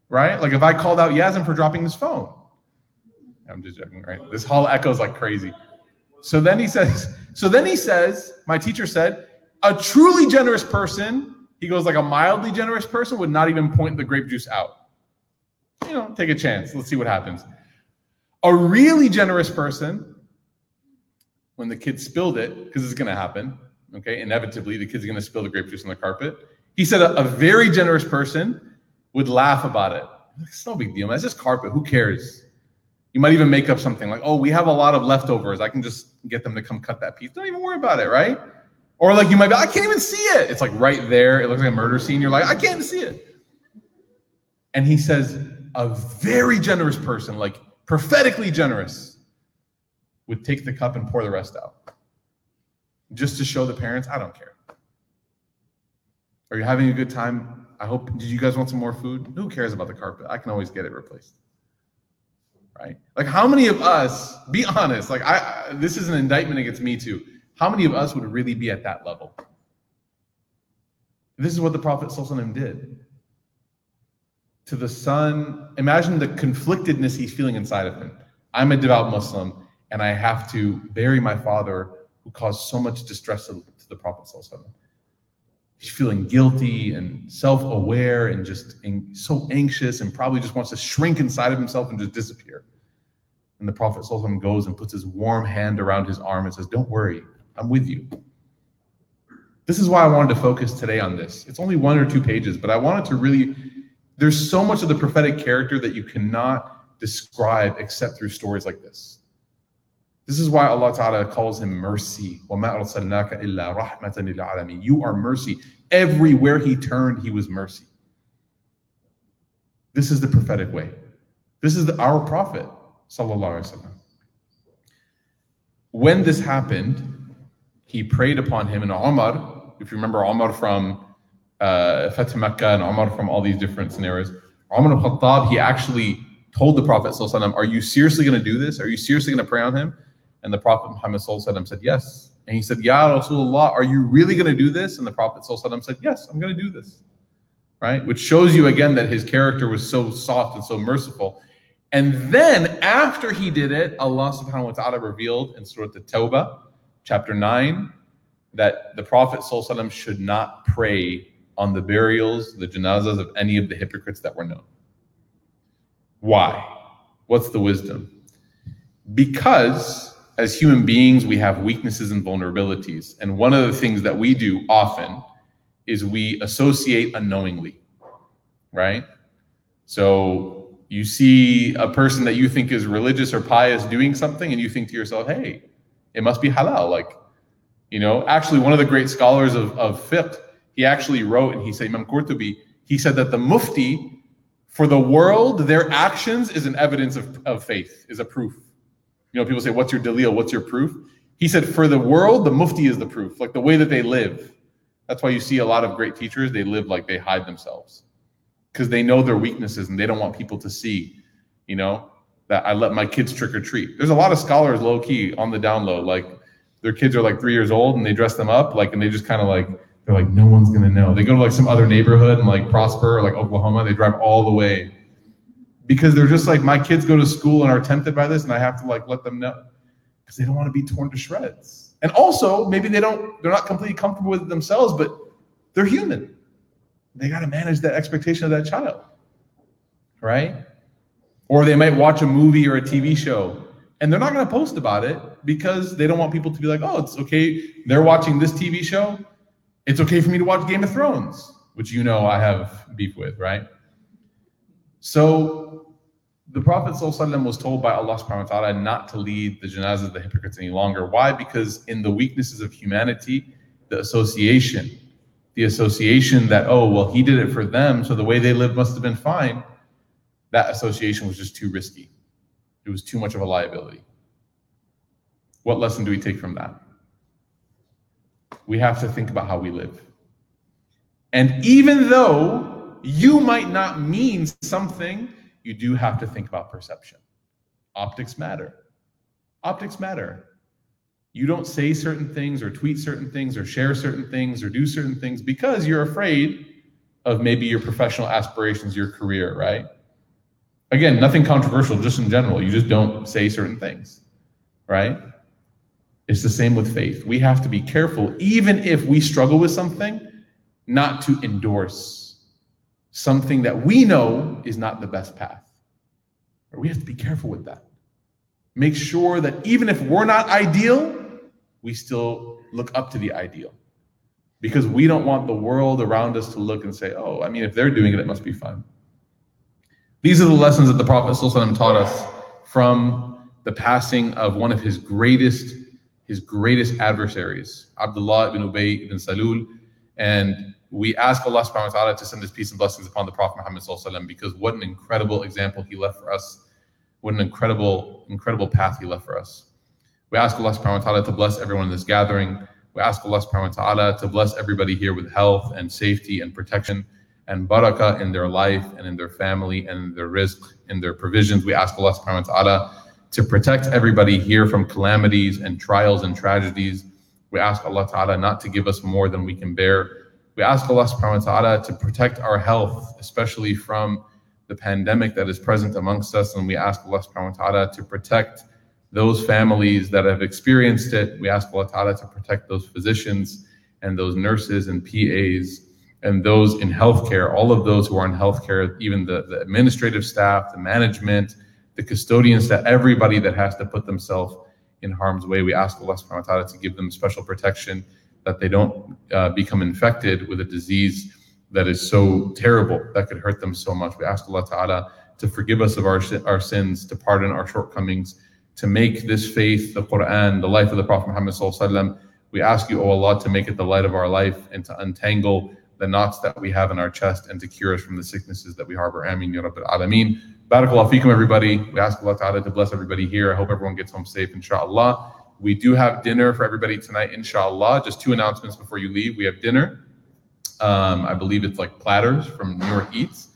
right? Like if I called out Yasmin for dropping this phone, I'm just joking, right? This hall echoes like crazy. So then he says, so then he says, my teacher said, a truly generous person, he goes like a mildly generous person would not even point the grape juice out. You know, take a chance. Let's see what happens. A really generous person, when the kid spilled it, because it's going to happen, okay, inevitably the kid's going to spill the grape juice on the carpet. He said a, a very generous person would laugh about it. It's no big deal. Man. It's just carpet. Who cares? You might even make up something like, oh, we have a lot of leftovers. I can just get them to come cut that piece. Don't even worry about it, right? Or like you might be, I can't even see it. It's like right there. It looks like a murder scene. You're like, I can't see it. And he says, a very generous person, like prophetically generous, would take the cup and pour the rest out. Just to show the parents, I don't care. Are you having a good time? I hope. Did you guys want some more food? Who cares about the carpet? I can always get it replaced. Right? Like, how many of us, be honest, like, I, this is an indictment against me too how many of us would really be at that level? This is what the Prophet ﷺ did. To the son, imagine the conflictedness he's feeling inside of him. I'm a devout Muslim, and I have to bury my father who caused so much distress to, the Prophet. ﷺ. He's feeling guilty and self aware and just so anxious and probably just wants to shrink inside of himself and just disappear. And the Prophet ﷺ goes and puts his warm hand around his arm and says, Don't worry, I'm with you. This is why I wanted to focus today on this. It's only one or two pages, but I wanted to really, there's so much of the prophetic character that you cannot describe except through stories like this. This is why Allah Ta'ala calls him mercy. You are mercy. Everywhere he turned, he was mercy. This is the prophetic way. This is the, our prophet. When this happened, he prayed upon him. And Omar, if you remember Omar from uh, Fatih Mecca and Omar from all these different scenarios, Omar al-Khattab, he actually told the Prophet ﷺ, are you seriously going to do this? Are you seriously going to pray on him? And the Prophet Muhammad said, Yes. And he said, Ya Rasulullah, are you really going to do this? And the Prophet said, Yes, I'm going to do this. Right? Which shows you again that his character was so soft and so merciful. And then after he did it, Allah subhanahu wa ta'ala revealed in Surah At Tawbah, chapter 9, that the Prophet should not pray on the burials, the janazas of any of the hypocrites that were known. Why? What's the wisdom? Because as human beings, we have weaknesses and vulnerabilities. And one of the things that we do often is we associate unknowingly, right? So you see a person that you think is religious or pious doing something, and you think to yourself, hey, it must be halal. Like, you know, actually, one of the great scholars of, of fiqh, he actually wrote, and he said, Imam Qurtubi, he said that the mufti, for the world, their actions is an evidence of, of faith, is a proof. You know, people say, What's your dalil? What's your proof? He said, For the world, the mufti is the proof, like the way that they live. That's why you see a lot of great teachers, they live like they hide themselves because they know their weaknesses and they don't want people to see, you know that I let my kids trick or treat. There's a lot of scholars low key on the download, like their kids are like three years old and they dress them up, like, and they just kind of like, they're like, no one's gonna know. They go to like some other neighborhood and like Prosper or like Oklahoma, they drive all the way because they're just like, my kids go to school and are tempted by this, and I have to like let them know because they don't want to be torn to shreds. And also, maybe they don't, they're not completely comfortable with themselves, but they're human. They got to manage that expectation of that child, right? Or they might watch a movie or a TV show and they're not going to post about it because they don't want people to be like, oh, it's okay. They're watching this TV show. It's okay for me to watch Game of Thrones, which you know I have beef with, right? So the Prophet ﷺ was told by Allah subhanahu wa ta'ala not to lead the janazas of the hypocrites any longer. Why? Because in the weaknesses of humanity, the association, the association that, oh, well, he did it for them, so the way they lived must have been fine that association was just too risky. It was too much of a liability. What lesson do we take from that? We have to think about how we live. And even though you might not mean something, you do have to think about perception. Optics matter. Optics matter. You don't say certain things or tweet certain things or share certain things or do certain things because you're afraid of maybe your professional aspirations, your career, right? Again, nothing controversial, just in general. You just don't say certain things, right? It's the same with faith. We have to be careful, even if we struggle with something, not to endorse something that we know is not the best path. We have to be careful with that. Make sure that even if we're not ideal, we still look up to the ideal. Because we don't want the world around us to look and say, oh, I mean, if they're doing it, it must be fun. These are the lessons that the Prophet ﷺ taught us from the passing of one of his greatest, his greatest adversaries, Abdullah ibn Ubay ibn Salul. And we ask Allah subhanahu wa ta'ala to send his peace and blessings upon the Prophet Muhammad ﷺ because what an incredible example he left for us. What an incredible, incredible path he left for us. We ask Allah subhanahu wa ta'ala to bless everyone in this gathering. We ask Allah subhanahu wa ta'ala to bless everybody here with health and safety and protection and barakah in their life and in their family and their rizq in their provisions. We ask Allah subhanahu wa ta'ala to protect everybody here from calamities and trials and tragedies. We ask Allah ta'ala not to give us more than we can bear. We ask Allah subhanahu wa ta'ala to protect our health, especially from the pandemic that is present amongst us. And we ask Allah subhanahu wa ta'ala to protect those families that have experienced it. We ask Allah ta'ala to protect those physicians and those nurses and PAs and those in healthcare, all of those who are in healthcare, even the, the administrative staff, the management, the custodians, that everybody that has to put themselves in harm's way. We ask Allah subhanahu wa ta'ala to give them special protection that they don't uh, become infected with a disease that is so terrible that could hurt them so much. We ask Allah ta'ala to forgive us of our, our sins, to pardon our shortcomings, to make this faith, the Quran, the life of the Prophet Muhammad sallallahu we ask you, O Allah, to make it the light of our life and to untangle the knots that we have in our chest and to cure us from the sicknesses that we harbor. Ameen, Ya Rabbil Alameen. Barakallahu feekum, everybody. We ask Allah Ta'ala to bless everybody here. I hope everyone gets home safe, inshallah. We do have dinner for everybody tonight, inshallah. Just two announcements before you leave. We have dinner. Um, I believe it's like platters from New York Eats.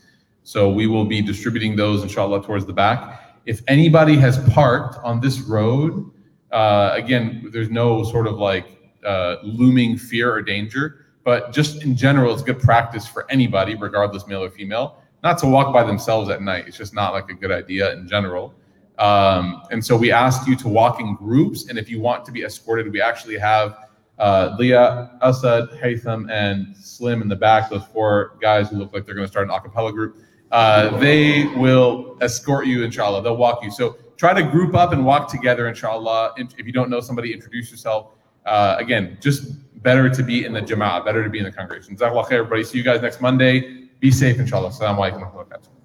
So we will be distributing those, inshallah, towards the back. If anybody has parked on this road, uh, again, there's no sort of like uh, looming fear or danger but just in general, it's good practice for anybody, regardless male or female, not to walk by themselves at night. It's just not like a good idea in general. Um, and so we ask you to walk in groups. And if you want to be escorted, we actually have uh, Leah, Asad, Haytham, and Slim in the back, those four guys who look like they're going to start an acapella group. Uh, they will escort you, inshallah. They'll walk you. So try to group up and walk together, inshallah. If you don't know somebody, introduce yourself. Uh, again, just better to be in the jama'ah, better to be in the congregation. Jazakallah khair, everybody. See you guys next Monday. Be safe, inshallah. Assalamu alaikum